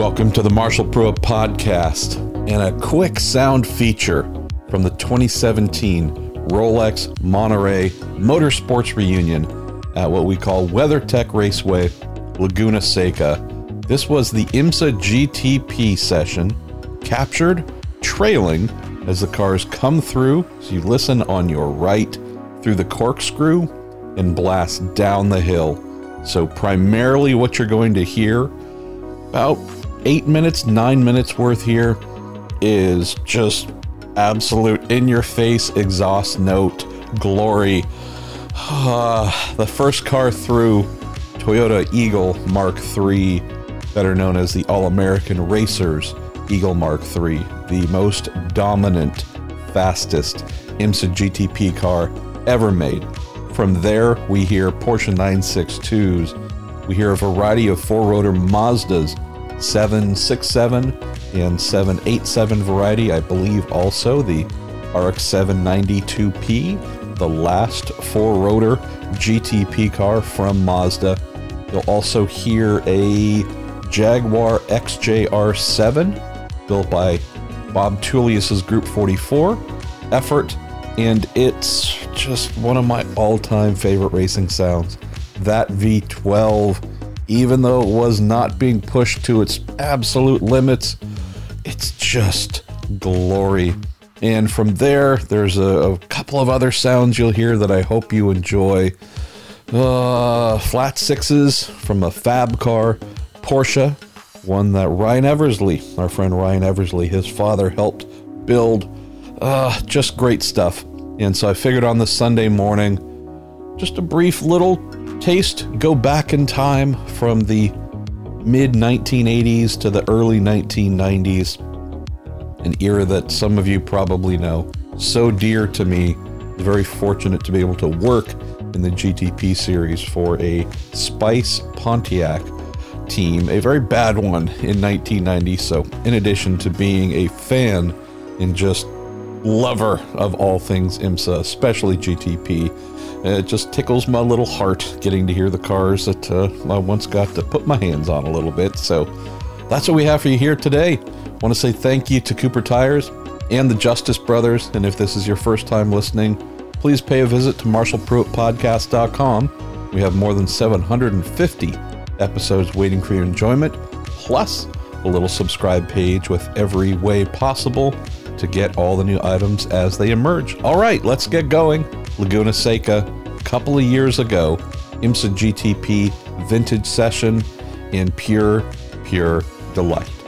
Welcome to the Marshall Pruett podcast and a quick sound feature from the 2017 Rolex Monterey Motorsports Reunion at what we call WeatherTech Raceway, Laguna Seca. This was the IMSA GTP session, captured trailing as the cars come through. So you listen on your right through the corkscrew and blast down the hill. So, primarily, what you're going to hear about eight minutes, nine minutes worth here is just absolute in your face exhaust note glory. Uh, the first car through Toyota Eagle Mark III, better known as the All American Racers Eagle Mark III, the most dominant, fastest IMSA GTP car ever made. From there, we hear Porsche 962s. We hear a variety of four rotor Mazdas 767 and 787 variety. I believe also the RX 792P, the last four rotor GTP car from Mazda. You'll also hear a Jaguar XJR7 built by Bob Tullius's Group 44 effort, and it's just one of my all time favorite racing sounds. That V12 even though it was not being pushed to its absolute limits, it's just glory. And from there, there's a, a couple of other sounds you'll hear that I hope you enjoy. Uh, flat sixes from a Fabcar, Porsche, one that Ryan Eversley, our friend Ryan Eversley, his father helped build. Uh, just great stuff. And so I figured on this Sunday morning, just a brief little taste, go back in time from the mid 1980s to the early 1990s, an era that some of you probably know. So dear to me, very fortunate to be able to work in the GTP series for a Spice Pontiac team, a very bad one in 1990. So, in addition to being a fan and just lover of all things IMSA, especially GTP, it just tickles my little heart getting to hear the cars that uh, I once got to put my hands on a little bit. So that's what we have for you here today. Want to say thank you to Cooper Tires and the Justice Brothers. And if this is your first time listening, please pay a visit to MarshallPruettPodcast.com. We have more than 750 episodes waiting for your enjoyment, plus a little subscribe page with every way possible to get all the new items as they emerge. All right, let's get going. Laguna Seca, a couple of years ago, IMSA GTP vintage session in pure, pure delight.